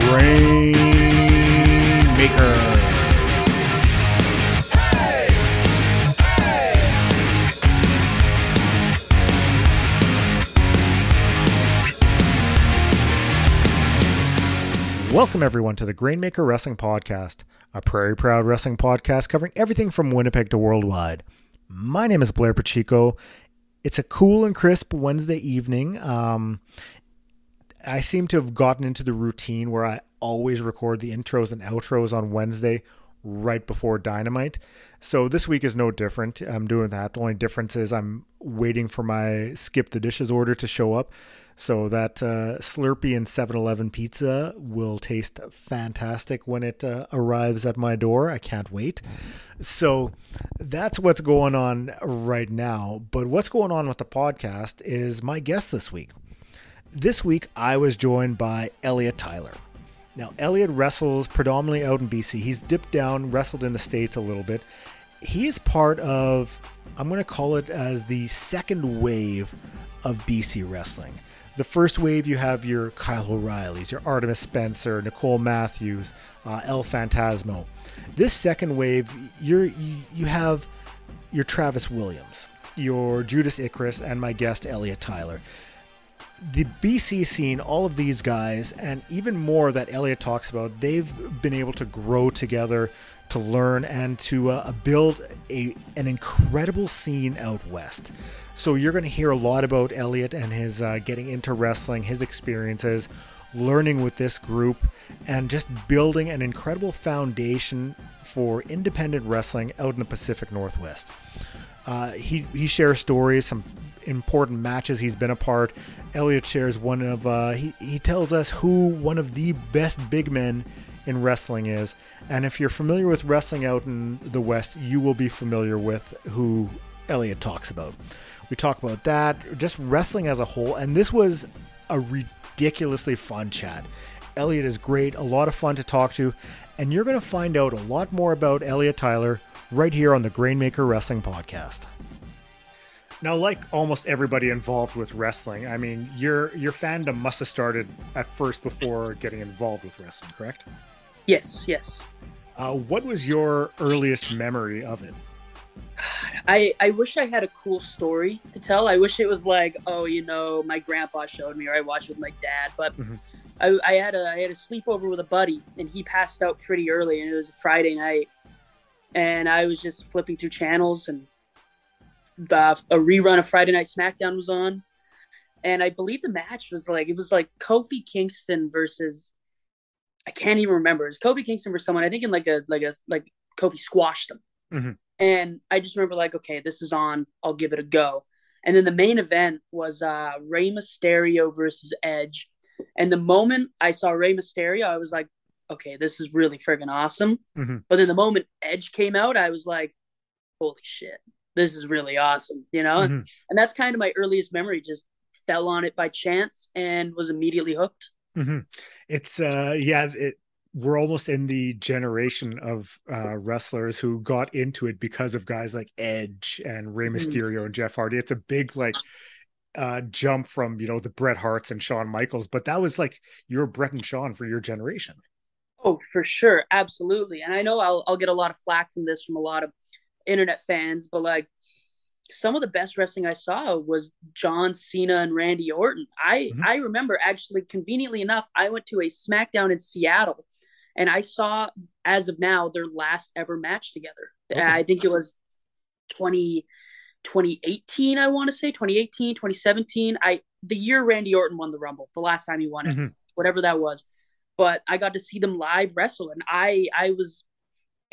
Grain Maker. Welcome, everyone, to the Grainmaker Wrestling Podcast, a Prairie Proud wrestling podcast covering everything from Winnipeg to worldwide. My name is Blair Pacheco. It's a cool and crisp Wednesday evening. Um, I seem to have gotten into the routine where I always record the intros and outros on Wednesday right before Dynamite. So this week is no different. I'm doing that. The only difference is I'm waiting for my skip the dishes order to show up. So that uh, Slurpee and 7-Eleven pizza will taste fantastic when it uh, arrives at my door. I can't wait. So that's what's going on right now. But what's going on with the podcast is my guest this week. This week I was joined by Elliot Tyler. Now, Elliot wrestles predominantly out in BC. He's dipped down, wrestled in the States a little bit. He is part of, I'm going to call it as the second wave of BC wrestling. The first wave, you have your Kyle O'Reillys, your Artemis Spencer, Nicole Matthews, uh, El Phantasmo. This second wave, you're, you, you have your Travis Williams, your Judas Icarus, and my guest, Elliot Tyler. The BC scene, all of these guys, and even more that Elliot talks about, they've been able to grow together, to learn, and to uh, build a, an incredible scene out west. So you're going to hear a lot about Elliot and his uh, getting into wrestling, his experiences, learning with this group, and just building an incredible foundation for independent wrestling out in the Pacific Northwest. Uh, he he shares stories, some important matches he's been a part. Elliot shares one of uh, he he tells us who one of the best big men in wrestling is, and if you're familiar with wrestling out in the West, you will be familiar with who Elliot talks about. We talk about that, just wrestling as a whole, and this was a ridiculously fun chat. Elliot is great, a lot of fun to talk to, and you're going to find out a lot more about Elliot Tyler right here on the Grainmaker Wrestling Podcast. Now, like almost everybody involved with wrestling, I mean, your your fandom must have started at first before getting involved with wrestling, correct? Yes, yes. Uh, what was your earliest memory of it? I I wish I had a cool story to tell. I wish it was like, oh, you know, my grandpa showed me, or I watched with my dad. But mm-hmm. I, I had a I had a sleepover with a buddy, and he passed out pretty early, and it was a Friday night, and I was just flipping through channels, and uh, a rerun of Friday Night SmackDown was on, and I believe the match was like it was like Kofi Kingston versus I can't even remember. It was Kofi Kingston versus someone. I think in like a like a like Kofi squashed him. Mm-hmm. And I just remember like, okay, this is on. I'll give it a go. And then the main event was uh, Rey Mysterio versus Edge. And the moment I saw Rey Mysterio, I was like, okay, this is really friggin' awesome. Mm-hmm. But then the moment Edge came out, I was like, holy shit, this is really awesome, you know? Mm-hmm. And that's kind of my earliest memory, just fell on it by chance and was immediately hooked. Mm-hmm. It's, uh, yeah, it, we're almost in the generation of uh, wrestlers who got into it because of guys like Edge and Rey mm-hmm. Mysterio mm and Jeff Hardy. It's a big like uh, jump from you know the Bret Harts and Shawn Michaels, but that was like your Bret and Shawn for your generation. Oh, for sure, absolutely. And I know I'll I'll get a lot of flack from this from a lot of internet fans, but like some of the best wrestling I saw was John Cena and Randy Orton. I mm-hmm. I remember actually conveniently enough, I went to a SmackDown in Seattle and I saw as of now their last ever match together. Okay. I think it was 20, 2018, I want to say 2018, 2017. I the year Randy Orton won the Rumble, the last time he won it, mm-hmm. whatever that was. But I got to see them live wrestle, and I I was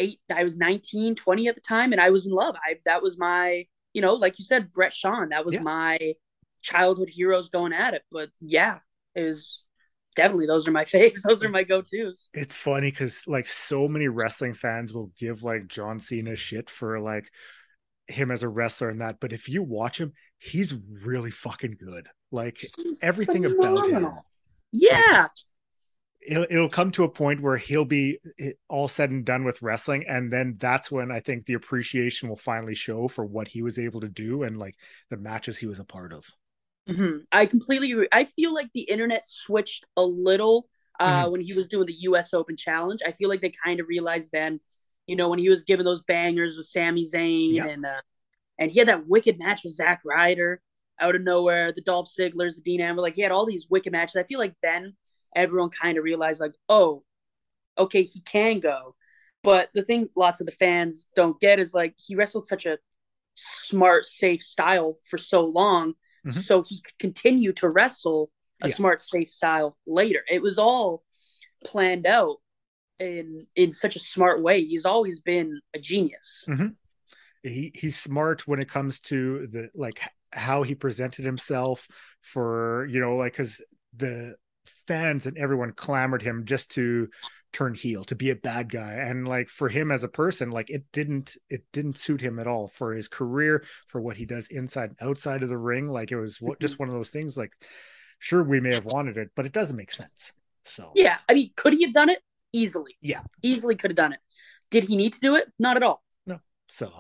eight, I was 19, 20 at the time, and I was in love. I that was my, you know, like you said, Bret Shawn, that was yeah. my childhood heroes going at it. But yeah, it was definitely those are my faves. Those are my go tos. It's funny because like so many wrestling fans will give like John Cena shit for like him as a wrestler and that, but if you watch him, he's really fucking good. Like he's everything phenomenal. about him. Yeah. It'll, it'll come to a point where he'll be eh, all said and done with wrestling and then that's when i think the appreciation will finally show for what he was able to do and like the matches he was a part of Mm-hmm. I completely agree. I feel like the internet switched a little uh, mm-hmm. when he was doing the U.S. Open Challenge. I feel like they kind of realized then, you know, when he was giving those bangers with Sami Zayn and uh, and he had that wicked match with Zack Ryder out of nowhere, the Dolph Zigglers, the Dean Ambrose, like he had all these wicked matches. I feel like then everyone kind of realized like, oh, okay, he can go. But the thing lots of the fans don't get is like he wrestled such a smart, safe style for so long, mm-hmm. so he could continue to wrestle a yeah. smart, safe style later. It was all planned out in in such a smart way. He's always been a genius. Mm-hmm. He he's smart when it comes to the like how he presented himself for you know like because the fans and everyone clamored him just to turn heel to be a bad guy. And like for him as a person like it didn't it didn't suit him at all for his career for what he does inside and outside of the ring. Like it was just one of those things like sure we may have wanted it but it doesn't make sense. So yeah i mean could he have done it? Easily. Yeah. Easily could have done it. Did he need to do it? Not at all. No. So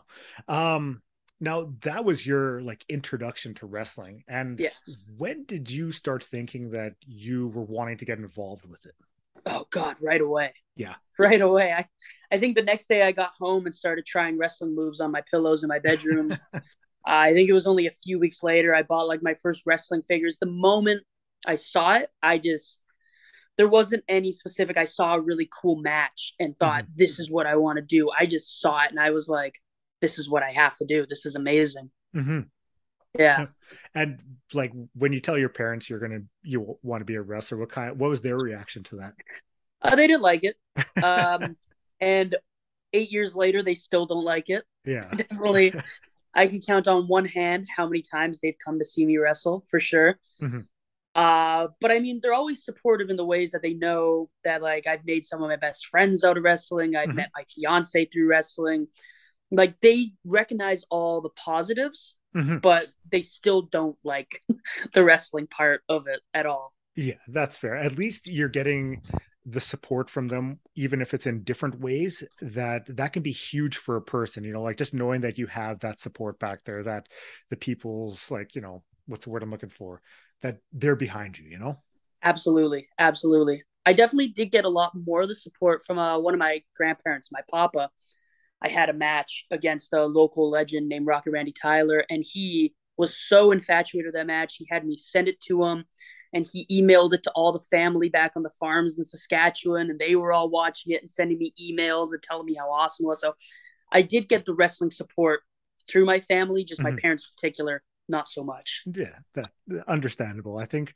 um now that was your like introduction to wrestling and yes. when did you start thinking that you were wanting to get involved with it? Oh god right away. Yeah. Right away. I i think the next day i got home and started trying wrestling moves on my pillows in my bedroom. I think it was only a few weeks later i bought like my first wrestling figures. The moment i saw it i just there wasn't any specific i saw a really cool match and thought mm-hmm. this is what i want to do. I just saw it and i was like this is what i have to do this is amazing mm-hmm. Yeah. And like when you tell your parents you're gonna you want to be a wrestler, what kind? What was their reaction to that? Uh, they didn't like it. Um, and eight years later, they still don't like it. Yeah. Definitely. I can count on one hand how many times they've come to see me wrestle for sure. Mm-hmm. Uh, but I mean, they're always supportive in the ways that they know that like I've made some of my best friends out of wrestling. I've mm-hmm. met my fiance through wrestling. Like they recognize all the positives mm-hmm. but they still don't like the wrestling part of it at all. Yeah, that's fair. At least you're getting the support from them even if it's in different ways that that can be huge for a person you know like just knowing that you have that support back there that the people's like you know what's the word i'm looking for that they're behind you you know absolutely absolutely i definitely did get a lot more of the support from uh, one of my grandparents my papa I had a match against a local legend named Rocky Randy Tyler, and he was so infatuated with that match. He had me send it to him, and he emailed it to all the family back on the farms in Saskatchewan, and they were all watching it and sending me emails and telling me how awesome it was. So I did get the wrestling support through my family, just mm-hmm. my parents in particular, not so much. Yeah, that understandable. I think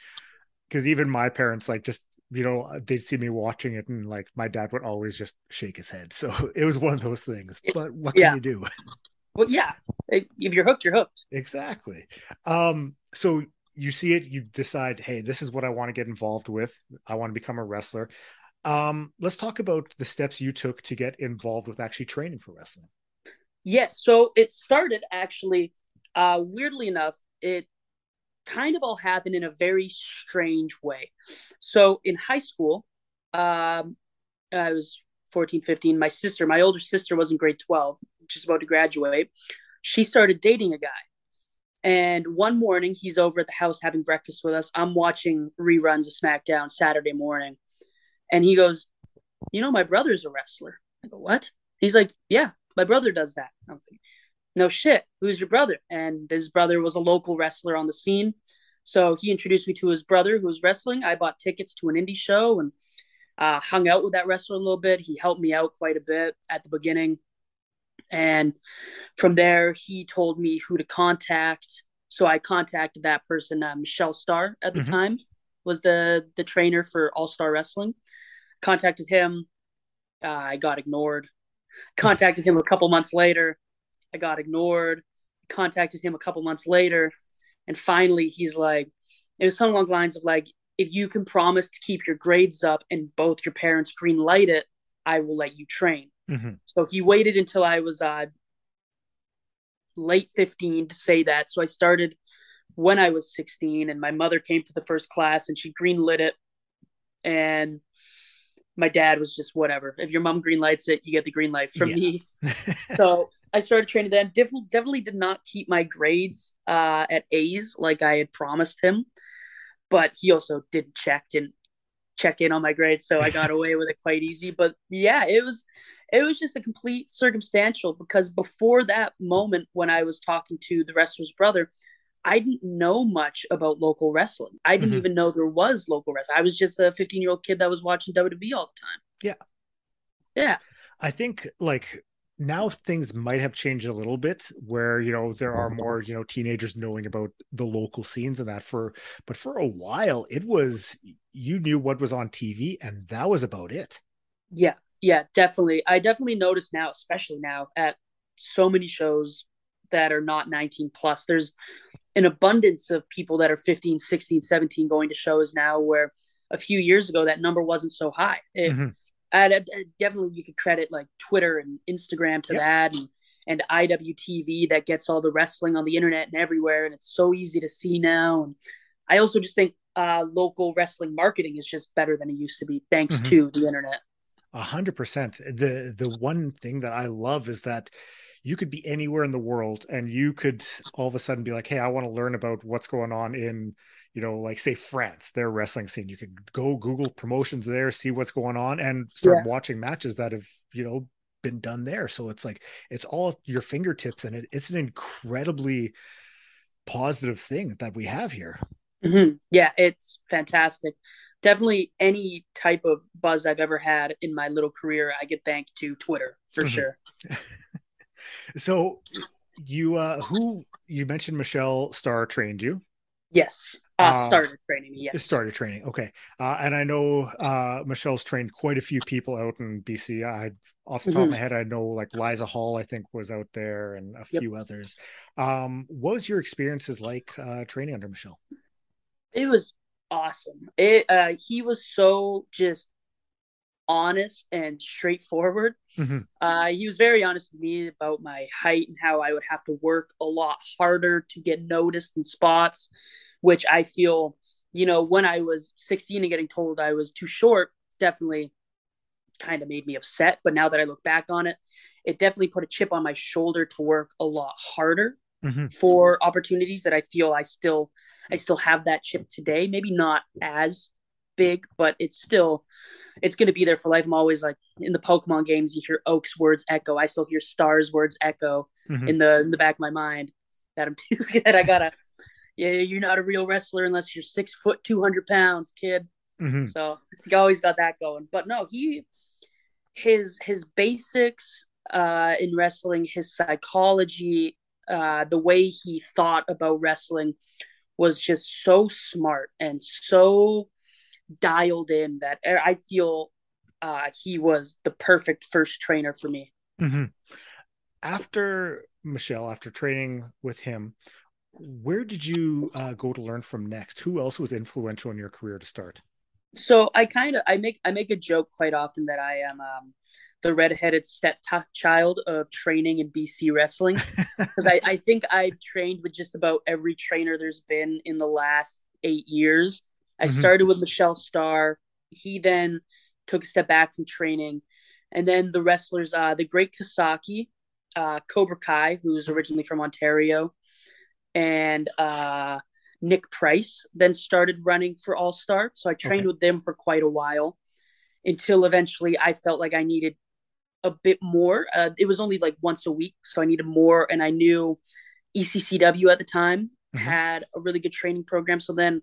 because even my parents like just you know they'd see me watching it and like my dad would always just shake his head. So it was one of those things but what can you do? Well yeah if you're hooked you're hooked. Exactly. Um so you see it you decide hey this is what i want to get involved with. I want to become a wrestler. Um let's talk about the steps you took to get involved with actually training for wrestling. Yes so it started actually uh weirdly enough it kind of all happened in a very strange way. So in high school, um, I was 14, 15. My sister, my older sister, was in grade 12, just about to graduate. She started dating a guy. And one morning, he's over at the house having breakfast with us. I'm watching reruns of SmackDown Saturday morning. And he goes, You know, my brother's a wrestler. I go, What? He's like, Yeah, my brother does that. I'm like, no shit, who's your brother? And his brother was a local wrestler on the scene. So he introduced me to his brother who was wrestling. I bought tickets to an indie show and uh, hung out with that wrestler a little bit. He helped me out quite a bit at the beginning. And from there, he told me who to contact. So I contacted that person, uh, Michelle Starr at the mm-hmm. time, was the the trainer for All Star Wrestling. Contacted him. Uh, I got ignored. Contacted him a couple months later. I got ignored. Contacted him a couple months later, and finally he's like, it was something along the lines of like, if you can promise to keep your grades up and both your parents green light it, I will let you train. Mm-hmm. So he waited until I was uh, late 15 to say that. So I started when I was 16, and my mother came to the first class and she green lit it. And my dad was just whatever. If your mom green lights it, you get the green light from yeah. me. so I started training then. Definitely, definitely did not keep my grades uh, at A's like I had promised him, but he also didn't check, didn't check in on my grades, so I got away with it quite easy. But yeah, it was it was just a complete circumstantial because before that moment when I was talking to the wrestler's brother, I didn't know much about local wrestling. I didn't mm-hmm. even know there was local wrestling. I was just a 15 year old kid that was watching WWE all the time. Yeah. Yeah. I think like now things might have changed a little bit where you know there are more you know teenagers knowing about the local scenes and that for but for a while it was you knew what was on TV and that was about it. Yeah. Yeah, definitely. I definitely notice now, especially now at so many shows that are not 19 plus. There's an abundance of people that are 15, 16, 17 going to shows now where a few years ago that number wasn't so high. It, mm-hmm. And, and definitely you could credit like Twitter and Instagram to yep. that and and IWTV that gets all the wrestling on the internet and everywhere and it's so easy to see now and I also just think uh, local wrestling marketing is just better than it used to be thanks mm-hmm. to the internet. A hundred percent. The the one thing that I love is that you could be anywhere in the world and you could all of a sudden be like, hey, I want to learn about what's going on in, you know, like say France, their wrestling scene. You could go Google promotions there, see what's going on, and start yeah. watching matches that have, you know, been done there. So it's like it's all your fingertips, and it, it's an incredibly positive thing that we have here. Mm-hmm. Yeah, it's fantastic. Definitely any type of buzz I've ever had in my little career, I get thanked to Twitter for mm-hmm. sure. So you uh who you mentioned Michelle Starr trained you? Yes. Uh, uh, started training me. Yes. Started training. Okay. Uh, and I know uh, Michelle's trained quite a few people out in BC. I off the top mm-hmm. of my head, I know like Liza Hall, I think was out there and a yep. few others. Um, what was your experiences like uh, training under Michelle? It was awesome. It uh, he was so just honest and straightforward. Mm-hmm. Uh, he was very honest with me about my height and how I would have to work a lot harder to get noticed in spots, which I feel, you know, when I was 16 and getting told I was too short, definitely kind of made me upset. But now that I look back on it, it definitely put a chip on my shoulder to work a lot harder mm-hmm. for opportunities that I feel I still I still have that chip today. Maybe not as big, but it's still it's going to be there for life. I'm always like in the Pokemon games, you hear Oak's words echo. I still hear Star's words echo mm-hmm. in the in the back of my mind that I'm too that I gotta. Yeah, you're not a real wrestler unless you're six foot, two hundred pounds, kid. Mm-hmm. So he always got that going. But no, he his his basics uh, in wrestling, his psychology, uh, the way he thought about wrestling was just so smart and so dialed in that I feel uh, he was the perfect first trainer for me. Mm-hmm. After Michelle, after training with him, where did you uh, go to learn from next? Who else was influential in your career to start? So I kind of I make I make a joke quite often that I am um, the redheaded stepchild of training in BC wrestling because I, I think I've trained with just about every trainer there's been in the last eight years I mm-hmm. started with Michelle Starr. He then took a step back from training. And then the wrestlers, uh, the great Kasaki, uh, Cobra Kai, who's originally from Ontario, and uh, Nick Price then started running for All Star. So I trained okay. with them for quite a while until eventually I felt like I needed a bit more. Uh, it was only like once a week, so I needed more. And I knew ECCW at the time mm-hmm. had a really good training program. So then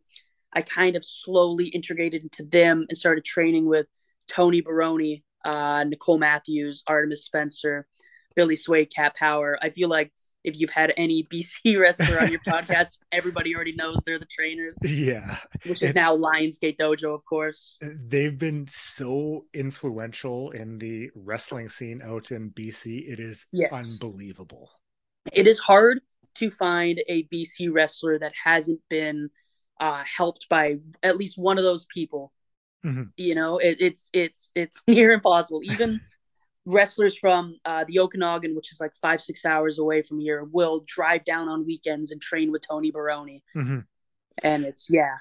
I kind of slowly integrated into them and started training with Tony Baroni, uh, Nicole Matthews, Artemis Spencer, Billy Suede, Cat Power. I feel like if you've had any BC wrestler on your podcast, everybody already knows they're the trainers. Yeah. Which is now Lionsgate Dojo, of course. They've been so influential in the wrestling scene out in BC. It is yes. unbelievable. It is hard to find a BC wrestler that hasn't been – uh, helped by at least one of those people. Mm-hmm. You know, it, it's it's it's near impossible. Even wrestlers from uh, the Okanagan, which is like five six hours away from here, will drive down on weekends and train with Tony Baroni. Mm-hmm. And it's yeah,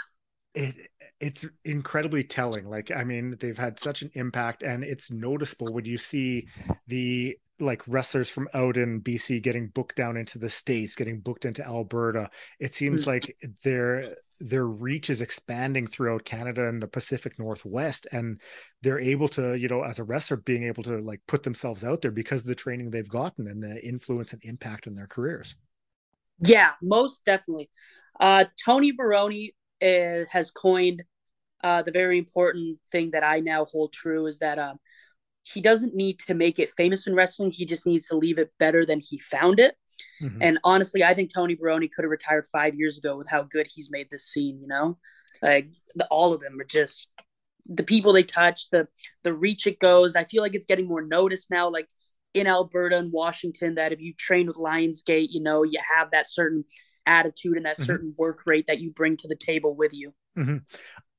it it's incredibly telling. Like I mean, they've had such an impact, and it's noticeable when you see the like wrestlers from out in BC getting booked down into the states, getting booked into Alberta. It seems mm-hmm. like they're their reach is expanding throughout Canada and the Pacific Northwest, and they're able to, you know, as a wrestler, being able to like put themselves out there because of the training they've gotten and the influence and impact in their careers. Yeah, most definitely. Uh, Tony Baroni uh, has coined uh, the very important thing that I now hold true is that um, he doesn't need to make it famous in wrestling. He just needs to leave it better than he found it. Mm-hmm. And honestly, I think Tony Baroni could have retired five years ago with how good he's made this scene. You know, like the, all of them are just the people they touch, the the reach it goes. I feel like it's getting more noticed now. Like in Alberta and Washington, that if you train with Lionsgate, you know, you have that certain attitude and that mm-hmm. certain work rate that you bring to the table with you. Mm-hmm.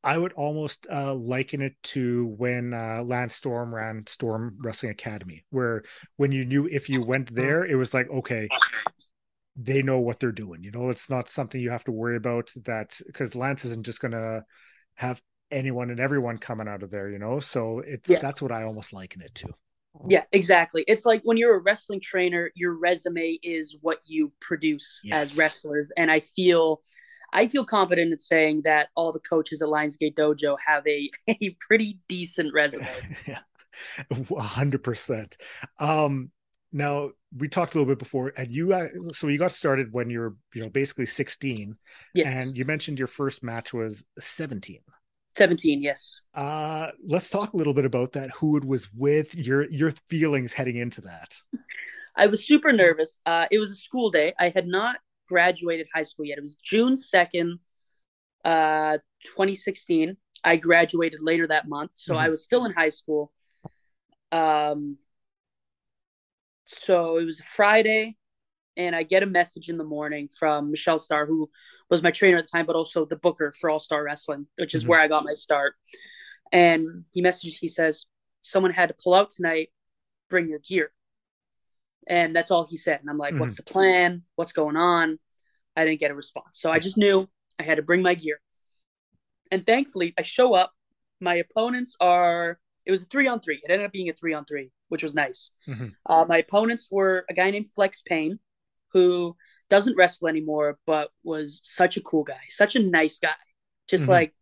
I would almost uh, liken it to when uh, Lance Storm ran Storm Wrestling Academy, where when you knew if you went there, it was like, okay, they know what they're doing. You know, it's not something you have to worry about that because Lance isn't just going to have anyone and everyone coming out of there, you know? So it's yeah. that's what I almost liken it to. Yeah, exactly. It's like when you're a wrestling trainer, your resume is what you produce yes. as wrestlers. And I feel I feel confident in saying that all the coaches at Lionsgate Dojo have a, a pretty decent resume. yeah, hundred percent. Um, now we talked a little bit before, and you uh, so you got started when you were you know basically sixteen. Yes. And you mentioned your first match was seventeen. 17 yes uh let's talk a little bit about that who it was with your your feelings heading into that i was super nervous uh it was a school day i had not graduated high school yet. It was June 2nd, uh, 2016. I graduated later that month. So mm-hmm. I was still in high school. Um, so it was a Friday, and I get a message in the morning from Michelle Starr, who was my trainer at the time, but also the booker for All Star Wrestling, which is mm-hmm. where I got my start. And he messaged, he says, Someone had to pull out tonight, bring your gear. And that's all he said. And I'm like, mm-hmm. what's the plan? What's going on? I didn't get a response. So I just knew I had to bring my gear. And thankfully, I show up. My opponents are, it was a three on three. It ended up being a three on three, which was nice. Mm-hmm. Uh, my opponents were a guy named Flex Payne, who doesn't wrestle anymore, but was such a cool guy, such a nice guy. Just mm-hmm. like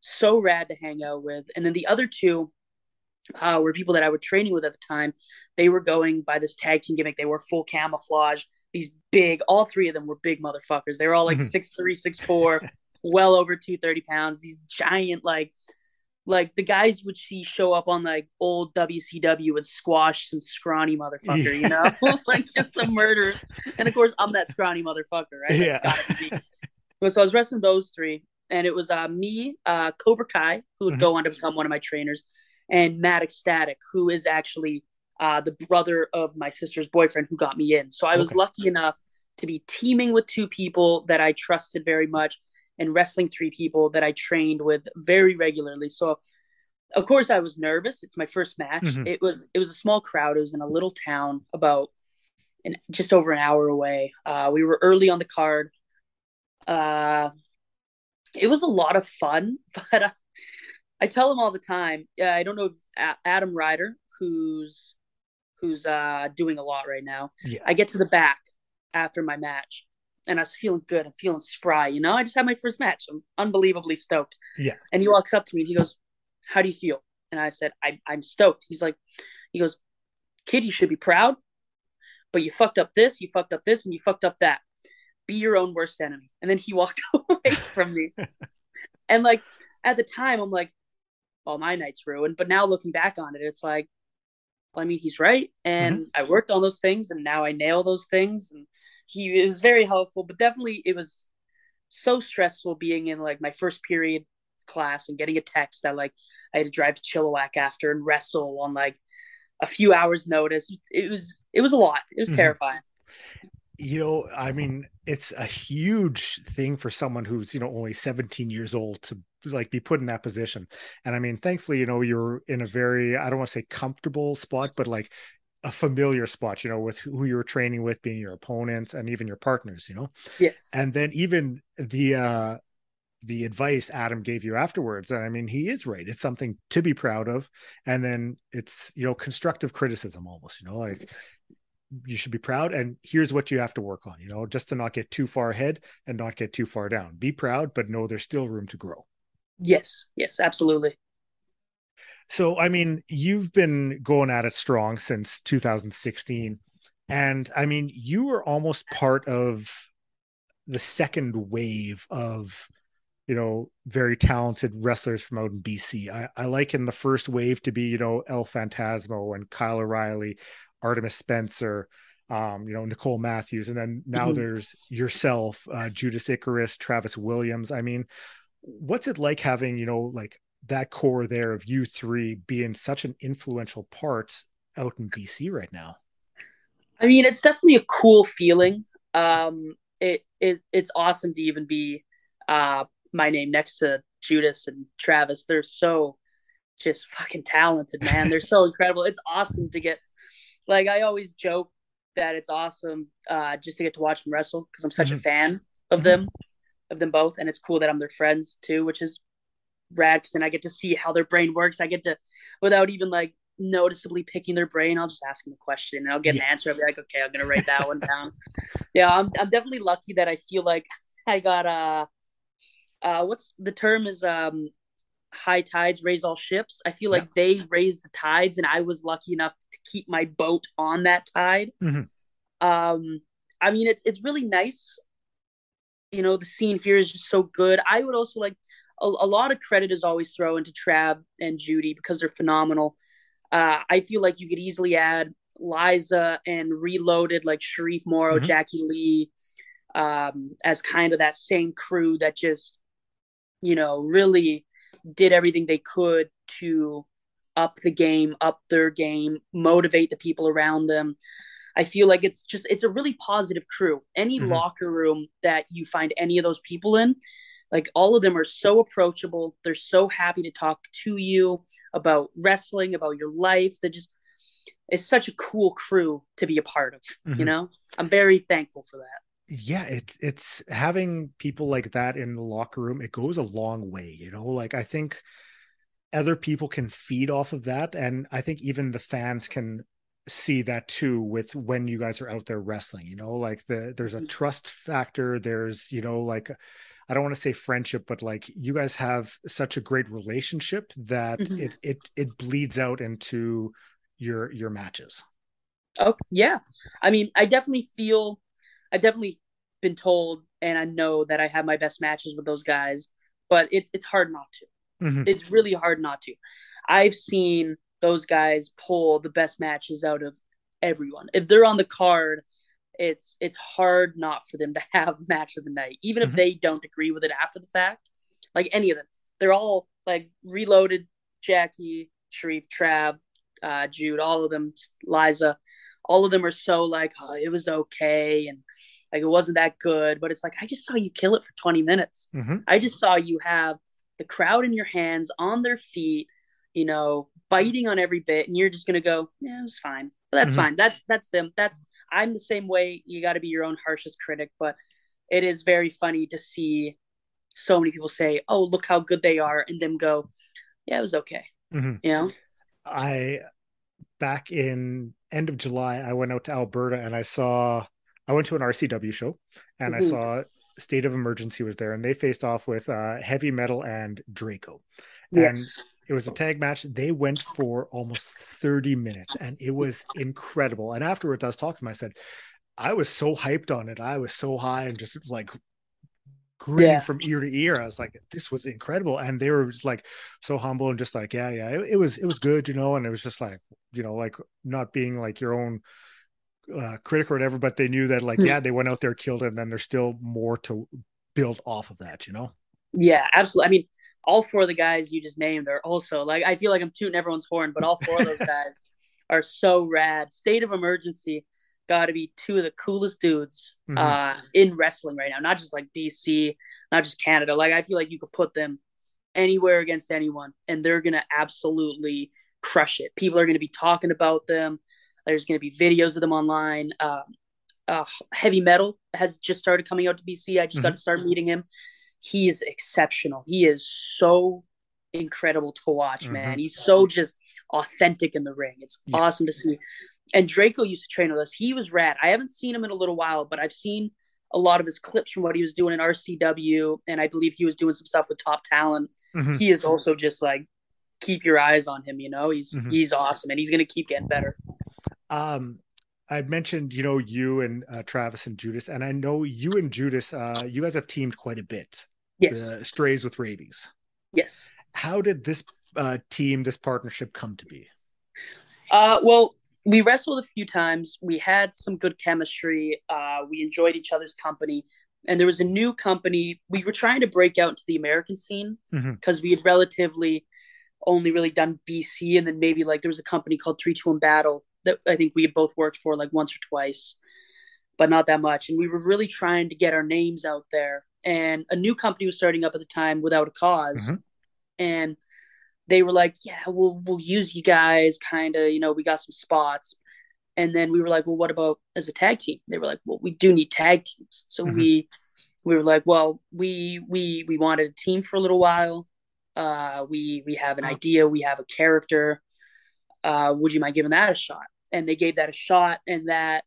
so rad to hang out with. And then the other two uh, were people that I was training with at the time. They were going by this tag team gimmick. They were full camouflage. These big, all three of them were big motherfuckers. They were all like mm-hmm. six three, six four, well over two thirty pounds. These giant, like, like the guys would see show up on like old WCW and squash some scrawny motherfucker, yeah. you know, like just some murder. And of course, I'm that scrawny motherfucker, right? yeah. so I was wrestling those three, and it was uh, me, uh, Cobra Kai, who would mm-hmm. go on to become one of my trainers, and Matt Ecstatic, who is actually uh, the brother of my sister's boyfriend who got me in. So I was okay. lucky enough to be teaming with two people that I trusted very much and wrestling three people that I trained with very regularly. So of course I was nervous. It's my first match. Mm-hmm. It was it was a small crowd. It was in a little town about an, just over an hour away. Uh, we were early on the card. Uh, it was a lot of fun, but uh, I tell him all the time. Uh, I don't know if Adam Ryder, who's who's uh, doing a lot right now. Yeah. I get to the back after my match, and I was feeling good. I'm feeling spry. You know, I just had my first match. I'm unbelievably stoked. Yeah. And he walks up to me and he goes, "How do you feel?" And I said, I, "I'm stoked." He's like, he goes, "Kid, you should be proud, but you fucked up this, you fucked up this, and you fucked up that. Be your own worst enemy." And then he walked away from me. and like at the time, I'm like, "Well, my night's ruined." But now looking back on it, it's like, I mean, he's right. And mm-hmm. I worked on those things and now I nail those things. And he was very helpful, but definitely it was so stressful being in like my first period class and getting a text that like I had to drive to Chilliwack after and wrestle on like a few hours notice. It was, it was a lot. It was mm-hmm. terrifying you know i mean it's a huge thing for someone who's you know only 17 years old to like be put in that position. And I mean, thankfully, you know, you're in a very I don't want to say comfortable spot, but like a familiar spot, you know, with who you're training with, being your opponents and even your partners, you know. Yes. And then even the uh the advice Adam gave you afterwards. And I mean, he is right. It's something to be proud of. And then it's, you know, constructive criticism almost, you know, like you should be proud and here's what you have to work on you know just to not get too far ahead and not get too far down be proud but know there's still room to grow yes yes absolutely so i mean you've been going at it strong since 2016 and i mean you were almost part of the second wave of you know very talented wrestlers from out in bc i, I like in the first wave to be you know el phantasmo and kyle o'reilly Artemis Spencer, um, you know, Nicole Matthews, and then now mm-hmm. there's yourself, uh, Judas Icarus, Travis Williams. I mean, what's it like having, you know, like that core there of you three being such an influential part out in BC right now? I mean, it's definitely a cool feeling. Um, it, it it's awesome to even be uh, my name next to Judas and Travis. They're so just fucking talented, man. They're so incredible. It's awesome to get like I always joke that it's awesome uh, just to get to watch them wrestle because I'm such mm-hmm. a fan of mm-hmm. them, of them both, and it's cool that I'm their friends too, which is rad. Then I get to see how their brain works. I get to, without even like noticeably picking their brain, I'll just ask them a question and I'll get yeah. an answer. I'll be like, okay, I'm gonna write that one down. Yeah, I'm I'm definitely lucky that I feel like I got uh, uh, what's the term is um high tides raise all ships. I feel like yeah. they raised the tides, and I was lucky enough to keep my boat on that tide. Mm-hmm. Um, I mean, it's it's really nice. You know, the scene here is just so good. I would also like a, a lot of credit is always thrown to Trav and Judy because they're phenomenal. Uh, I feel like you could easily add Liza and Reloaded, like Sharif Morrow, mm-hmm. Jackie Lee, um, as kind of that same crew that just, you know, really did everything they could to up the game, up their game, motivate the people around them. I feel like it's just it's a really positive crew. Any mm-hmm. locker room that you find any of those people in, like all of them are so approachable. They're so happy to talk to you about wrestling, about your life. They're just it's such a cool crew to be a part of, mm-hmm. you know? I'm very thankful for that yeah it's it's having people like that in the locker room it goes a long way you know like i think other people can feed off of that and i think even the fans can see that too with when you guys are out there wrestling you know like the there's a mm-hmm. trust factor there's you know like i don't want to say friendship but like you guys have such a great relationship that mm-hmm. it it it bleeds out into your your matches oh yeah i mean i definitely feel I've definitely been told, and I know that I have my best matches with those guys, but it's it's hard not to. Mm-hmm. It's really hard not to. I've seen those guys pull the best matches out of everyone. If they're on the card, it's it's hard not for them to have match of the night, even mm-hmm. if they don't agree with it after the fact. Like any of them, they're all like reloaded. Jackie, Sharif, Trav, uh, Jude, all of them, Liza all of them are so like, oh, it was okay and like it wasn't that good. But it's like I just saw you kill it for 20 minutes. Mm-hmm. I just saw you have the crowd in your hands on their feet, you know, biting on every bit, and you're just gonna go, yeah, it was fine. But that's mm-hmm. fine. That's that's them. That's I'm the same way. You got to be your own harshest critic, but it is very funny to see so many people say, "Oh, look how good they are," and them go, "Yeah, it was okay." Mm-hmm. You know, I back in end of July, I went out to Alberta and I saw I went to an RCW show and mm-hmm. I saw State of Emergency was there and they faced off with uh, Heavy Metal and Draco. Yes. It was a tag match. They went for almost 30 minutes and it was incredible. And afterwards I was talking to him. I said, I was so hyped on it. I was so high and just like grinning yeah. from ear to ear. I was like, this was incredible. And they were just like so humble and just like, yeah, yeah, it, it was, it was good, you know? And it was just like, you know, like not being like your own uh, critic or whatever, but they knew that like, hmm. yeah, they went out there, killed it, and then there's still more to build off of that, you know? Yeah, absolutely. I mean, all four of the guys you just named are also like, I feel like I'm tooting everyone's horn, but all four of those guys are so rad. State of emergency got to be two of the coolest dudes mm-hmm. uh, in wrestling right now. Not just like BC, not just Canada. Like I feel like you could put them anywhere against anyone, and they're gonna absolutely crush it. People are gonna be talking about them. There's gonna be videos of them online. Um, uh, heavy metal has just started coming out to BC. I just mm-hmm. got to start meeting him. He's exceptional. He is so incredible to watch, man. Mm-hmm. He's so just authentic in the ring. It's yeah. awesome to see. and Draco used to train with us. He was rad. I haven't seen him in a little while, but I've seen a lot of his clips from what he was doing in RCW, and I believe he was doing some stuff with Top Talent. Mm-hmm. He is also just like keep your eyes on him. You know, he's mm-hmm. he's awesome, and he's going to keep getting better. Um, I mentioned, you know, you and uh, Travis and Judas, and I know you and Judas, uh, you guys have teamed quite a bit. Yes. The Strays with Rabies. Yes. How did this uh, team, this partnership come to be? Uh, well, we wrestled a few times. We had some good chemistry. Uh, we enjoyed each other's company. And there was a new company. We were trying to break out into the American scene because mm-hmm. we had relatively only really done BC. And then maybe like there was a company called 3 2 1 Battle that I think we had both worked for like once or twice, but not that much. And we were really trying to get our names out there. And a new company was starting up at the time without a because mm-hmm. And they were like, "Yeah, we'll we'll use you guys." Kind of, you know, we got some spots, and then we were like, "Well, what about as a tag team?" They were like, "Well, we do need tag teams." So mm-hmm. we we were like, "Well, we we we wanted a team for a little while. Uh, we we have an idea, we have a character. Uh, would you mind giving that a shot?" And they gave that a shot, and that.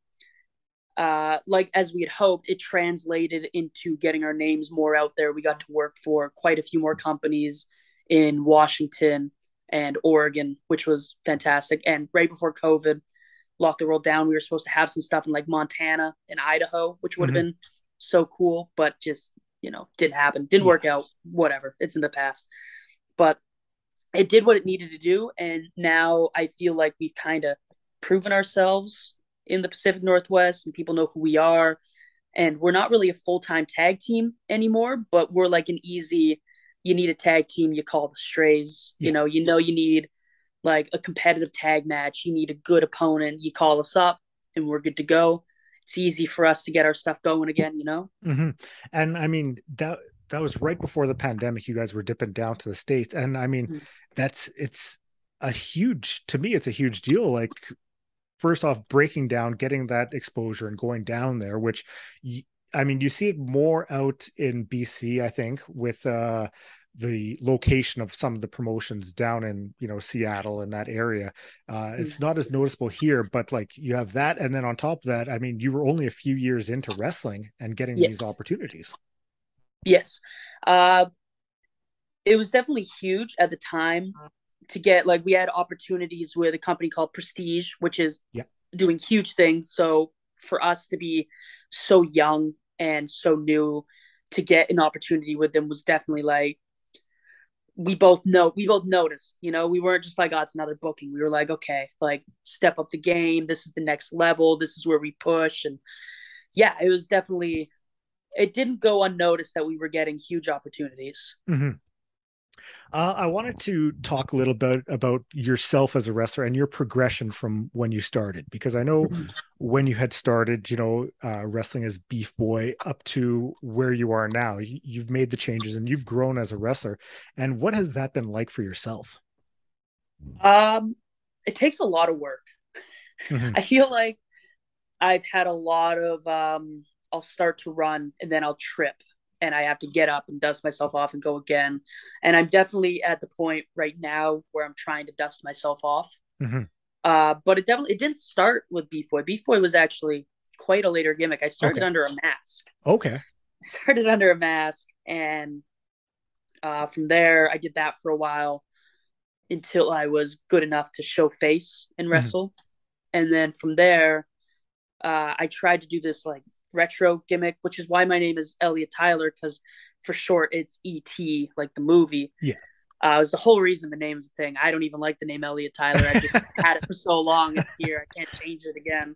Uh, like as we had hoped, it translated into getting our names more out there. We got to work for quite a few more companies in Washington and Oregon, which was fantastic. And right before COVID locked the world down, we were supposed to have some stuff in like Montana and Idaho, which would have mm-hmm. been so cool, but just, you know, didn't happen. Didn't yeah. work out. Whatever. It's in the past. But it did what it needed to do. And now I feel like we've kind of proven ourselves in the Pacific Northwest and people know who we are. And we're not really a full time tag team anymore, but we're like an easy you need a tag team, you call the strays. Yeah. You know, you know you need like a competitive tag match, you need a good opponent, you call us up and we're good to go. It's easy for us to get our stuff going again, you know? Mm-hmm. And I mean, that that was right before the pandemic. You guys were dipping down to the States. And I mean, mm-hmm. that's it's a huge to me, it's a huge deal. Like first off, breaking down, getting that exposure and going down there, which I mean, you see it more out in BC, I think, with uh, the location of some of the promotions down in you know Seattle and that area. Uh, it's mm. not as noticeable here, but like you have that, and then on top of that, I mean, you were only a few years into wrestling and getting yes. these opportunities. Yes, uh, it was definitely huge at the time to get like we had opportunities with a company called Prestige, which is yeah. doing huge things. So for us to be so young and so new to get an opportunity with them was definitely like we both know we both noticed you know we weren't just like oh it's another booking we were like okay like step up the game this is the next level this is where we push and yeah it was definitely it didn't go unnoticed that we were getting huge opportunities mm-hmm. Uh, I wanted to talk a little bit about yourself as a wrestler and your progression from when you started, because I know mm-hmm. when you had started, you know, uh, wrestling as Beef Boy up to where you are now, you, have made the changes and you've grown as a wrestler. And what has that been like for yourself? Um, it takes a lot of work. Mm-hmm. I feel like I've had a lot of um, I'll start to run and then I'll trip and I have to get up and dust myself off and go again. And I'm definitely at the point right now where I'm trying to dust myself off. Mm-hmm. Uh, but it definitely it didn't start with Beef Boy. Beef Boy was actually quite a later gimmick. I started okay. under a mask. Okay. Started under a mask, and uh, from there I did that for a while until I was good enough to show face and mm-hmm. wrestle. Mm-hmm. And then from there, uh, I tried to do this like retro gimmick, which is why my name is Elliot Tyler because for short it's E.T. like the movie. Yeah. Uh, it was the whole reason the name's a thing. I don't even like the name Elliot Tyler. I just had it for so long. It's here. I can't change it again.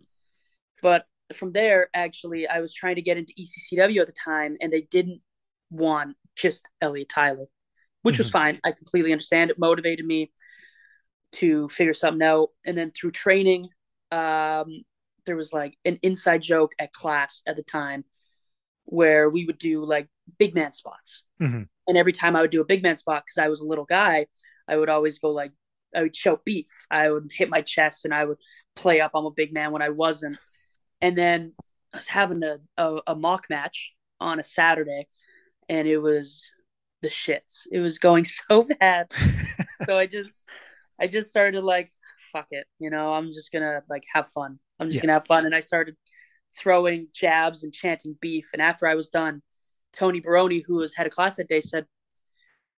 But from there, actually, I was trying to get into ECCW at the time, and they didn't want just Elliot Tyler, which mm-hmm. was fine. I completely understand. It motivated me to figure something out. And then through training, um, there was like an inside joke at class at the time where we would do like big man spots. Mm-hmm. And every time I would do a big man spot, because I was a little guy, I would always go like, I would show beef. I would hit my chest and I would play up I'm a big man when I wasn't. And then I was having a, a, a mock match on a Saturday and it was the shits. It was going so bad. so I just I just started like fuck it, you know, I'm just gonna like have fun. I'm just Yeah. gonna have fun. And I started throwing jabs and chanting beef. And after I was done, Tony Baroni, who was head of class that day, said,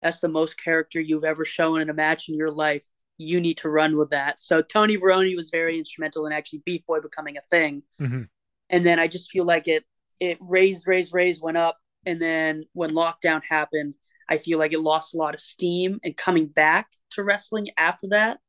"That's the most character you've ever shown in a match in your life. You need to run with that." So Tony Baroni was very instrumental in actually Beef Boy becoming a thing. Mhm. And then I just feel like it it raised, raised, raised, went up, and then when lockdown happened, I feel like it lost a lot of steam. And coming back to wrestling after that,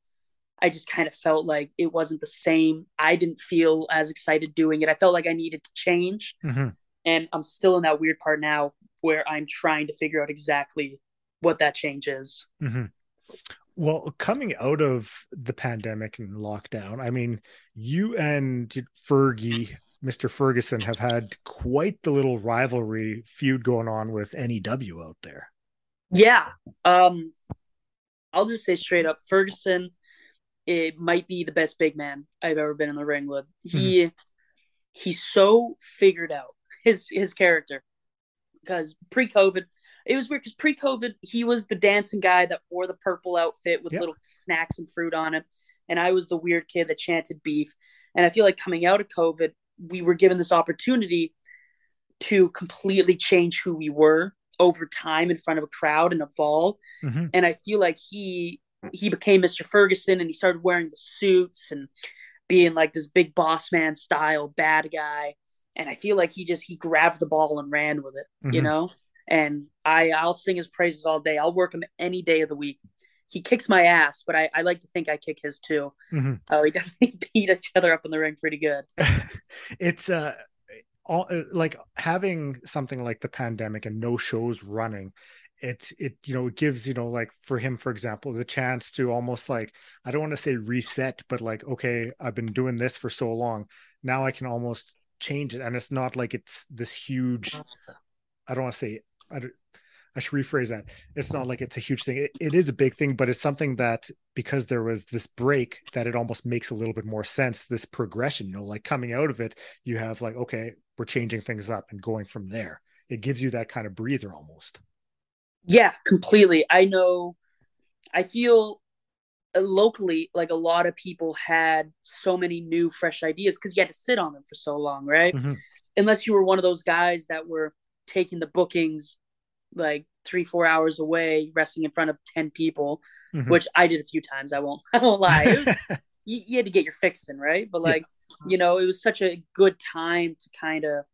I just kind of felt like it wasn't the same. I didn't feel as excited doing it. I felt like I needed to change. Mhm. And I'm still in that weird part now where I'm trying to figure out exactly what that change is. Mhm. Well, coming out of the pandemic and lockdown, I mean, you and Fergie, Mr. Ferguson, have had quite the little rivalry feud going on with NEW out there. Yeah. Um I'll just say straight up, Ferguson it might be the best big man I've ever been in the ring with. He he's so figured out his his character. Because pre-COVID, it was weird because pre-COVID he was the dancing guy that wore the purple outfit with Yep. little snacks and fruit on it, and I was the weird kid that chanted beef. And I feel like coming out of COVID, we were given this opportunity to completely change who we were over time in front of a crowd and evolve. Mhm. And I feel like he he became Mr. Ferguson and he started wearing the suits and being like this big boss man style bad guy. And I feel like he just he grabbed the ball and ran with it, you Mhm. know? And I I'll sing his praises all day. I'll work him any day of the week. He kicks my ass, but I, I like to think I kick his too. Mhm. Oh, we definitely beat each other up in the ring pretty good. it's uh all uh, like having something like the pandemic and no shows running it it you know it gives you know like for him for example the chance to almost like i don't want to say reset but like okay i've been doing this for so long. Now i can almost change it and it's not like it's this huge i don't want to say I, I should rephrase that. It's not like it's a huge thing. It, it is a big thing but it's something that because there was this break that it almost makes a little bit more sense this progression you know like coming out of it you have like okay we're changing things up and going from there. It gives you that kind of breather almost Yeah, completely. I know. I feel uh, locally like a lot of people had so many new, fresh ideas because you had to sit on them for so long, right? Mhm. Unless you were one of those guys that were taking the bookings like three, four hours away, resting in front of ten people, Mhm. which I did a few times. I won't. I won't lie. It was, you, you had to get your fix in, right? But Yeah. like, you know, it was such a good time to kind of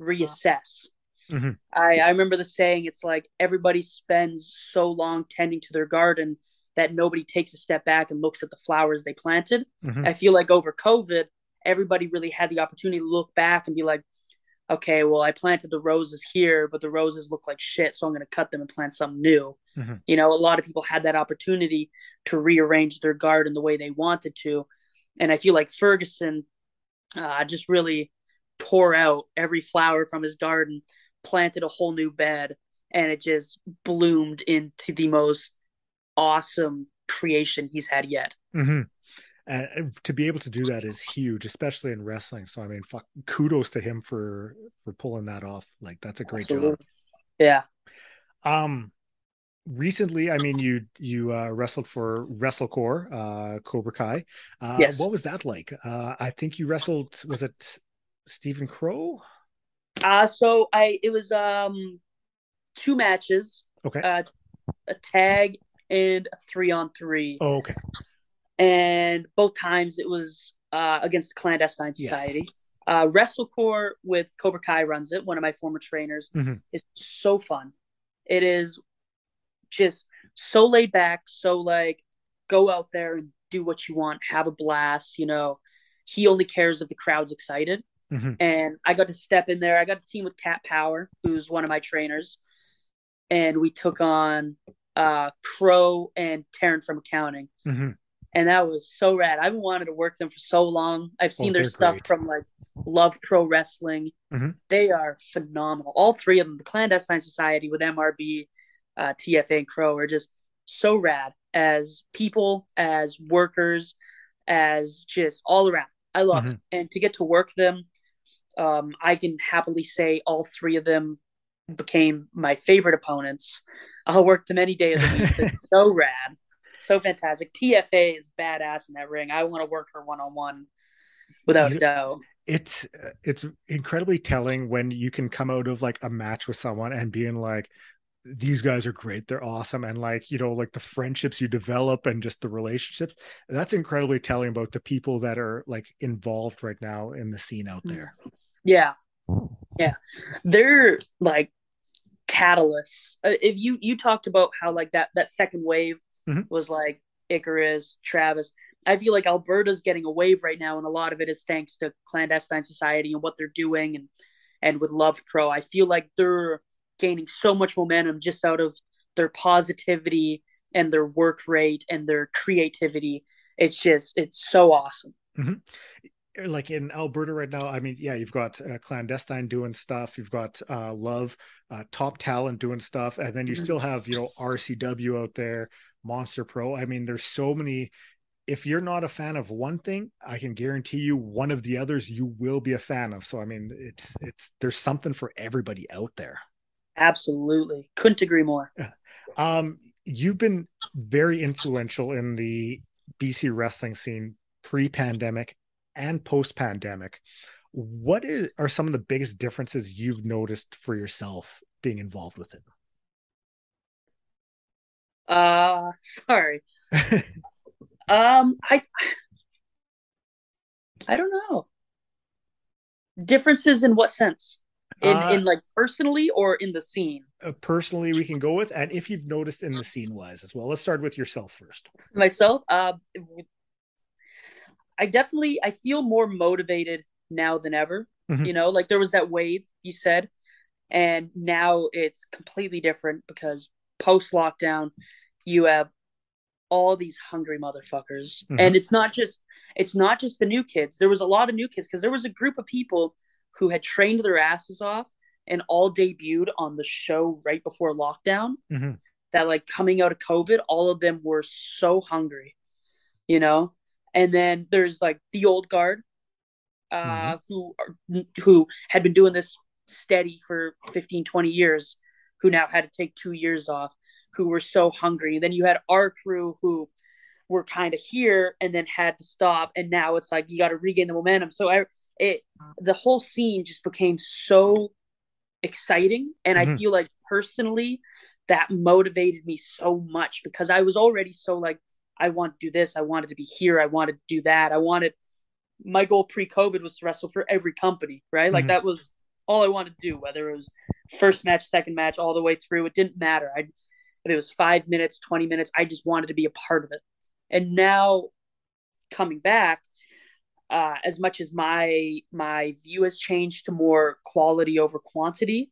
reassess. Mhm. I, I remember the saying, it's like everybody spends so long tending to their garden that nobody takes a step back and looks at the flowers they planted. Mhm. I feel like over COVID, everybody really had the opportunity to look back and be like, okay, well, I planted the roses here, but the roses look like shit, so I'm going to cut them and plant something new. Mhm. You know, a lot of people had that opportunity to rearrange their garden the way they wanted to. And I feel like Ferguson uh, just really tore out every flower from his garden, planted a whole new bed, and it just bloomed into the most awesome creation he's had yet. Mhm. and to be able to do that is huge especially in wrestling so i mean fuck kudos to him for for pulling that off like that's a great job Yeah. Um, recently, I mean, you you uh, wrestled for WrestleCore, uh, Cobra Kai. Uh, Yes. What was that like? Uh, I think you wrestled. Was it Stephen Crow? Uh so I it was um two matches, Okay. uh a tag and a three on three. oh, okay. And both times it was uh against the clandestine Yes. society. Uh WrestleCore with Cobra Kai runs it, one of my former trainers. Mhm. is so fun. It is just so laid back, so like go out there and do what you want, have a blast, you know. He only cares if the crowd's excited. Mhm. And I got to step in there. I got a team with Cat Power, who's one of my trainers. And we took on uh Crow and Taryn from accounting. Mhm. And that was so rad. I've wanted to work them for so long. I've seen Oh, their stuff great. from like Love Pro Wrestling. Mhm. They are phenomenal. All three of them, the Clandestine Society with MRB, uh, TFA, and Crow, are just so rad as people, as workers, as just all around. I love Mhm. it. And to get to work them, um, I can happily say all three of them became my favorite opponents. I'll work them any day of the week. It's so rad. so fantastic. TFA is badass in that ring. I want to work her one on one, without a doubt. It's it's incredibly telling when you can come out of like a match with someone and being like, these guys are great they're awesome and like you know like the friendships you develop and just the relationships that's incredibly telling about the people that are like involved right now in the scene out there yeah yeah they're like catalysts uh, if you you talked about how like that that second wave mm-hmm. was like icarus travis i feel like alberta's getting a wave right now and a lot of it is thanks to clandestine society and what they're doing and and with love pro i feel like they're gaining so much momentum just out of their positivity and their work rate and their creativity. It's just it's so awesome. Mm-hmm. Like in Alberta right now, I mean, yeah, you've got uh, clandestine doing stuff, you've got uh, Love, uh, top talent doing stuff, and then you mm-hmm. still have you know RCW out there, Monster Pro. I mean, there's so many if you're not a fan of one thing, I can guarantee you one of the others you will be a fan of. So I mean, it's it's there's something for everybody out there. Absolutely. Couldn't agree more. Um, you've been very influential in the BC wrestling scene pre-pandemic and post-pandemic. What is, are some of the biggest differences you've noticed for yourself being involved with it? Uh, sorry. um, I I don't know. Differences in what sense? in uh, in like personally or in the scene uh, personally we can go with and if you've noticed in the scene wise as well let's start with yourself first myself uh i definitely i feel more motivated now than ever mm-hmm. you know like there was that wave you said and now it's completely different because post lockdown you have all these hungry motherfuckers mm-hmm. and it's not just it's not just the new kids there was a lot of new kids because there was a group of people who had trained their asses off and all debuted on the show right before lockdown. Mm-hmm. That like coming out of COVID, all of them were so hungry, you know. And then there's like the old guard, uh, mm-hmm. who are, who had been doing this steady for 15, 20 years, who now had to take two years off, who were so hungry. And then you had our crew who were kind of here and then had to stop, and now it's like you got to regain the momentum. So I it the whole scene just became so exciting and mm-hmm. i feel like personally that motivated me so much because i was already so like i want to do this. I wanted to be here. I wanted to do that. I wanted my goal pre-covid was to wrestle for every company right? Mm-hmm. like that was all i wanted to do whether it was first match second match all the way through. It didn't matter. I if it was five minutes 20 minutes i just wanted to be a part of it. And now coming back uh, as much as my my view has changed to more quality over quantity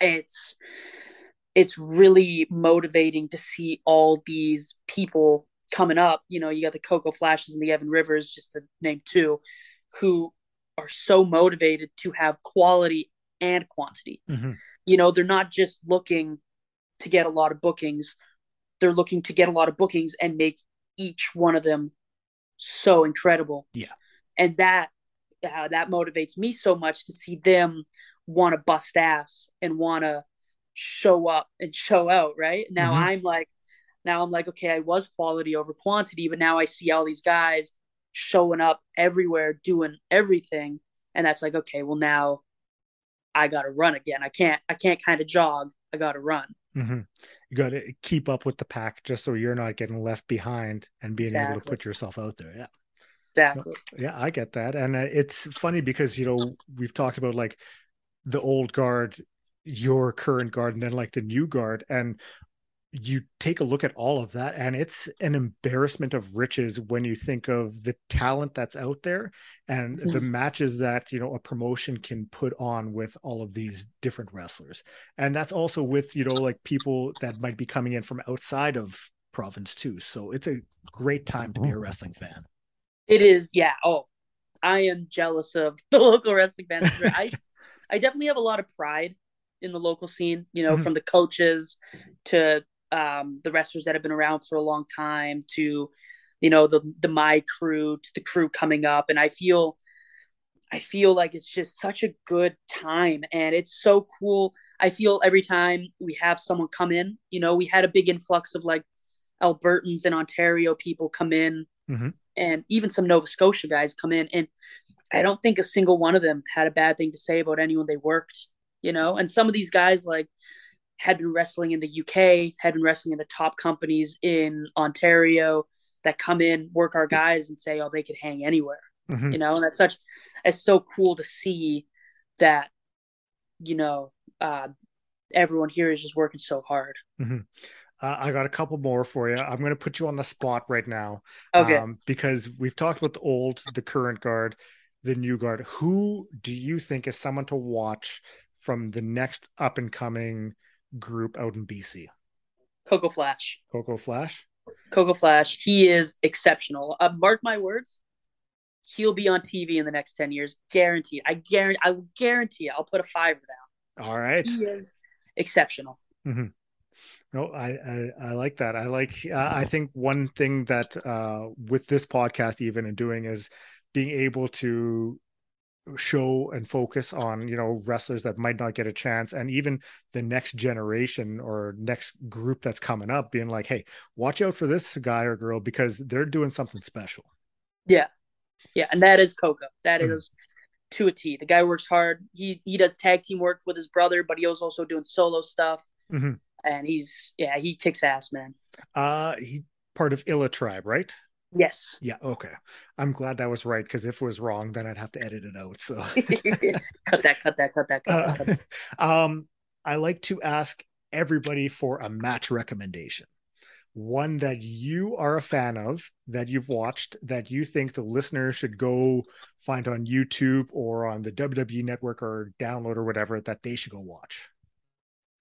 it's it's really motivating to see all these people coming up you know you got the coco flashes and the evan rivers just to name two who are so motivated to have quality and quantity mm-hmm. you know they're not just looking to get a lot of bookings they're looking to get a lot of bookings and make each one of them so incredible. Yeah. And that uh, that motivates me so much to see them want to bust ass and want to show up and show out, right? Now mm-hmm. I'm like now I'm like okay, I was quality over quantity, but now I see all these guys showing up everywhere doing everything and that's like okay, well now I got to run again. I can't I can't kind of jog. I got to run. Mm-hmm. You got to keep up with the pack just so you're not getting left behind and being exactly. able to put yourself out there. Yeah. Exactly. Yeah, I get that. And uh, it's funny because, you know, we've talked about like the old guard, your current guard, and then like the new guard. And you take a look at all of that and it's an embarrassment of riches when you think of the talent that's out there and mm-hmm. the matches that you know a promotion can put on with all of these different wrestlers. And that's also with you know like people that might be coming in from outside of province too. So it's a great time to be a wrestling fan. It is yeah. Oh i am jealous of the local wrestling fans. I i definitely have a lot of pride in the local scene you know mm-hmm. from the coaches to um, the wrestlers that have been around for a long time to you know the the my crew to the crew coming up and i feel i feel like it's just such a good time and it's so cool i feel every time we have someone come in you know we had a big influx of like Albertans and Ontario people come in, Mhm. and even some Nova Scotia guys come in, and I don't think a single one of them had a bad thing to say about anyone they worked. You know, and some of these guys like had been wrestling in the UK, had been wrestling in the top companies in Ontario that come in, work our guys, and say, oh, they could hang anywhere. Mhm. You know, and that's such, it's so cool to see that, you know, uh, everyone here is just working so hard. Uh, I got a couple more for you. I'm going to put you on the spot right now. Okay. Um, because we've talked about the old, the current guard, the new guard. Who do you think is someone to watch from the next up and coming group out in BC? Coco Flash. Coco Flash? Coco Flash. He is exceptional. Uh, mark my words. He'll be on TV in the next 10 years. Guaranteed. I guarantee, I will guarantee it. I'll put a fiver down. All right. He is exceptional. No, I, I I like that. I like. Uh, I think one thing that uh, with this podcast, even and doing, is being able to show and focus on you know wrestlers that might not get a chance, and even the next generation or next group that's coming up, being like, hey, watch out for this guy or girl because they're doing something special. Yeah. Yeah. And that is Coco. That Mhm. is to a T. The guy works hard. He he does tag team work with his brother, but he was also doing solo stuff. Mhm. And he's yeah, he kicks ass, man. Uh, he part of Illa tribe, right? Yes. Yeah. Okay. I'm glad that was right because if it was wrong, then I'd have to edit it out. So. cut that, cut that, cut that, cut that. Cut that. Uh, um, I like to ask everybody for a match recommendation. One that you are a fan of, that you've watched, that you think the listener should go find on YouTube or on the WWE network or download or whatever that they should go watch.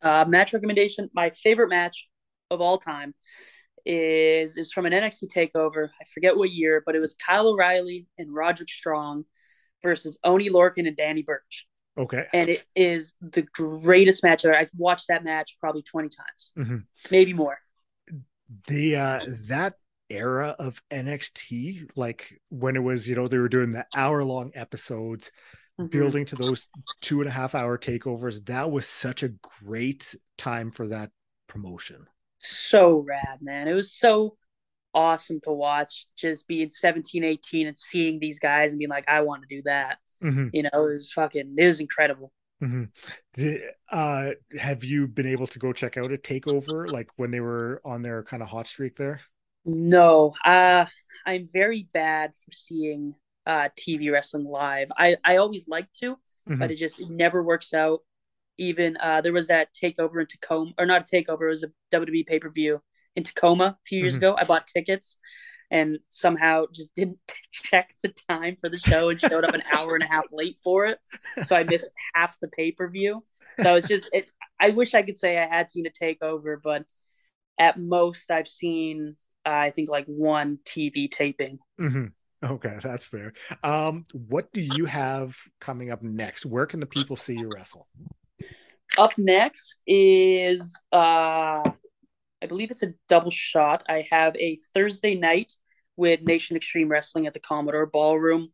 Uh, match recommendation. My favorite match of all time is is from an NXT takeover. I forget what year, but it was Kyle O'Reilly and Roderick Strong versus Oney Lorcan and Danny Burch. Okay. And it is the greatest match ever. I've watched that match probably 20 times, Mhm. maybe more. The uh that era of NXT, like when it was, you know, they were doing the hour long episodes, Mhm. building to those two and a half hour takeovers. That was such a great time for that promotion. So rad, man. It was so awesome to watch just being 17, 18 and seeing these guys and being like, I want to do that. Mhm, You know, it was fucking, it was incredible. mhm. Uh, have you been able to go check out a takeover like when they were on their kind of hot streak there? No, uh, I'm very bad for seeing uh, TV wrestling live. I, I always like to, Mhm. but it just it never works out. Even uh, there was that takeover in Tacoma, or not a takeover, it was a WWE pay per view in Tacoma a few years Mhm. ago. I bought tickets and somehow just didn't check the time for the show and showed up an hour and a half late for it. So I missed half the pay per view. So it's just, it, I wish I could say I had seen a takeover, but at most I've seen, uh, I think, like one TV taping. Mhm. Okay, that's fair. Um, what do you have coming up next? Where can the people see you wrestle? Up next is, uh, I believe it's a double shot. I have a Thursday night with Nation Extreme Wrestling at the Commodore Ballroom,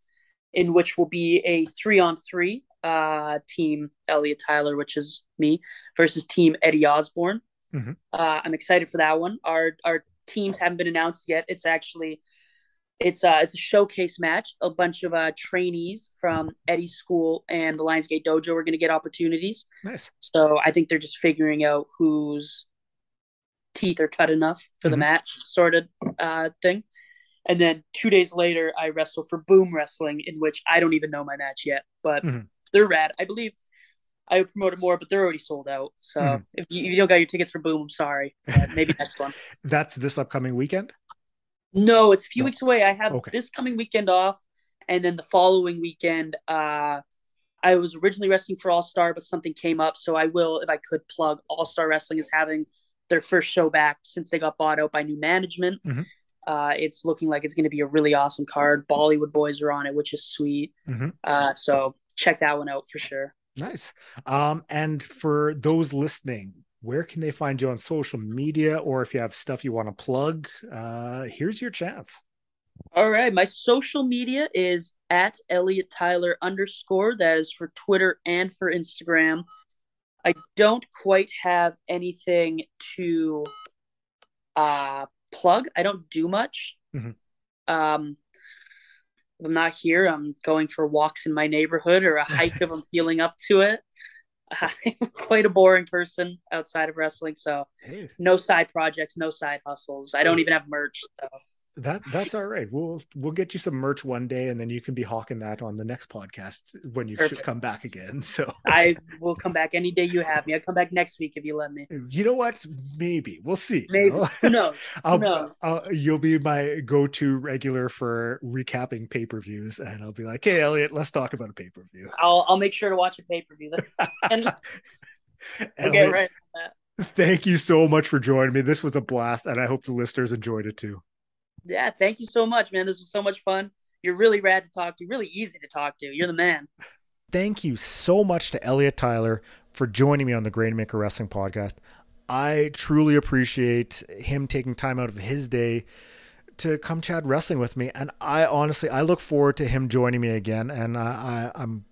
in which will be a three on three uh, team Elliot Tyler, which is me, versus team Eddie Osborne. Mhm. Uh, I'm excited for that one. Our our teams haven't been announced yet. It's actually it's uh it's a showcase match. A bunch of uh trainees from Eddie's school and the Lionsgate Dojo are going to get opportunities. Nice. So I think they're just figuring out whose teeth are cut enough for the Mhm. match, sort of uh, thing. And then two days later, I wrestle for Boom Wrestling, in which I don't even know my match yet, but Mhm. they're rad. I believe I would promote it more, but they're already sold out. So Mhm. if, you, if you don't got your tickets for Boom, I'm sorry. But maybe next one. That's this upcoming weekend. No, it's a few No. weeks away. I have Okay. this coming weekend off, and then the following weekend, uh, I was originally wrestling for All Star, but something came up, so I will, if I could, plug All Star Wrestling is having their first show back since they got bought out by new management. Mhm. Uh, it's looking like it's going to be a really awesome card. Bollywood Boyz are on it, which is sweet. Mhm. Uh, so check that one out for sure. Nice. Um, and for those listening, where can they find you on social media, or if you have stuff you want to plug? Uh, here's your chance. All right. My social media is at Elliot Tyler underscore. That is for Twitter and for Instagram. I don't quite have anything to uh plug. I don't do much. Mhm. Um, I'm not here. I'm going for walks in my neighborhood or a hike if I'm feeling up to it. I'm quite a boring person outside of wrestling, so Hey, no side projects, no side hustles. I don't even have merch. So that that's all right. We'll we'll get you some merch one day, and then you can be hawking that on the next podcast when you should come back again. So I will come back any day you have me. I'll come back next week if you let me. you know what? Maybe we'll see. you Maybe. know? Knows? I'll, knows? I'll you'll be my go-to regular for recapping pay-per-views, and I'll be like, "Hey, Elliot, let's talk about a pay-per-view." I'll I'll make sure to watch a pay per view. And we'll get right. thank you so much for joining me. This was a blast, and I hope the listeners enjoyed it too. Yeah, thank you so much, man. This was so much fun. You're really rad to talk to. Really easy to talk to. You're the man. Thank you so much to Elliot Tyler for joining me on the Grainmaker Wrestling Podcast. I truly appreciate him taking time out of his day to come chat wrestling with me, and I honestly I look forward to him joining me again, and I, I I'm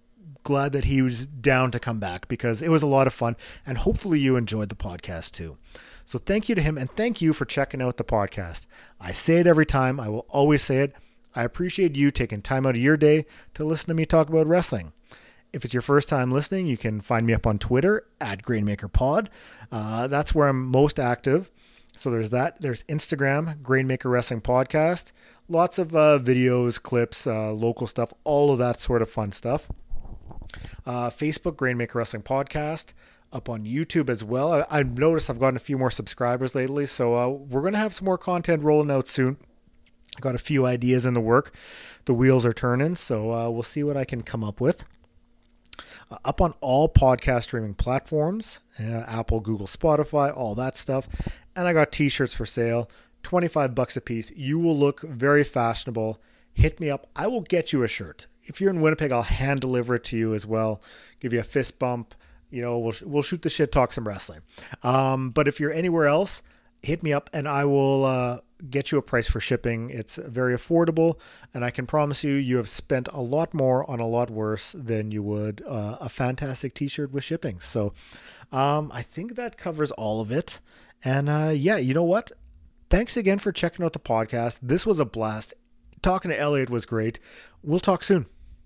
glad that he was down to come back because it was a lot of fun, and hopefully you enjoyed the podcast too. So thank you to him, and thank you for checking out the podcast. I say it every time, I will always say it. I appreciate you taking time out of your day to listen to me talk about wrestling. If it's your first time listening, you can find me up on Twitter at GrainmakerPod. Uh, that's where I'm most active. So there's that. There's Instagram, Grainmaker Wrestling Podcast. Lots of uh, videos, clips, uh, local stuff, all of that sort of fun stuff. Uh, Facebook, Grainmaker Wrestling Podcast. Up on YouTube as well. I, I've noticed I've gotten a few more subscribers lately, so uh, we're going to have some more content rolling out soon. I got a few ideas in the work. The wheels are turning, so uh, we'll see what I can come up with. Uh, up on all podcast streaming platforms uh, Apple, Google, Spotify, all that stuff. And I got t shirts for sale, 25 bucks a piece. You will look very fashionable. Hit me up. I will get you a shirt. If you're in Winnipeg, I'll hand deliver it to you as well. Give you a fist bump. You know, we'll, we'll shoot the shit, talk some wrestling. Um, but if you're anywhere else, hit me up and I will uh, get you a price for shipping. It's very affordable, and I can promise you, you have spent a lot more on a lot worse than you would uh, a fantastic T-shirt with shipping. So, um, I think that covers all of it. And uh, yeah, you know what? Thanks again for checking out the podcast. This was a blast. Talking to Elliot was great. We'll talk soon.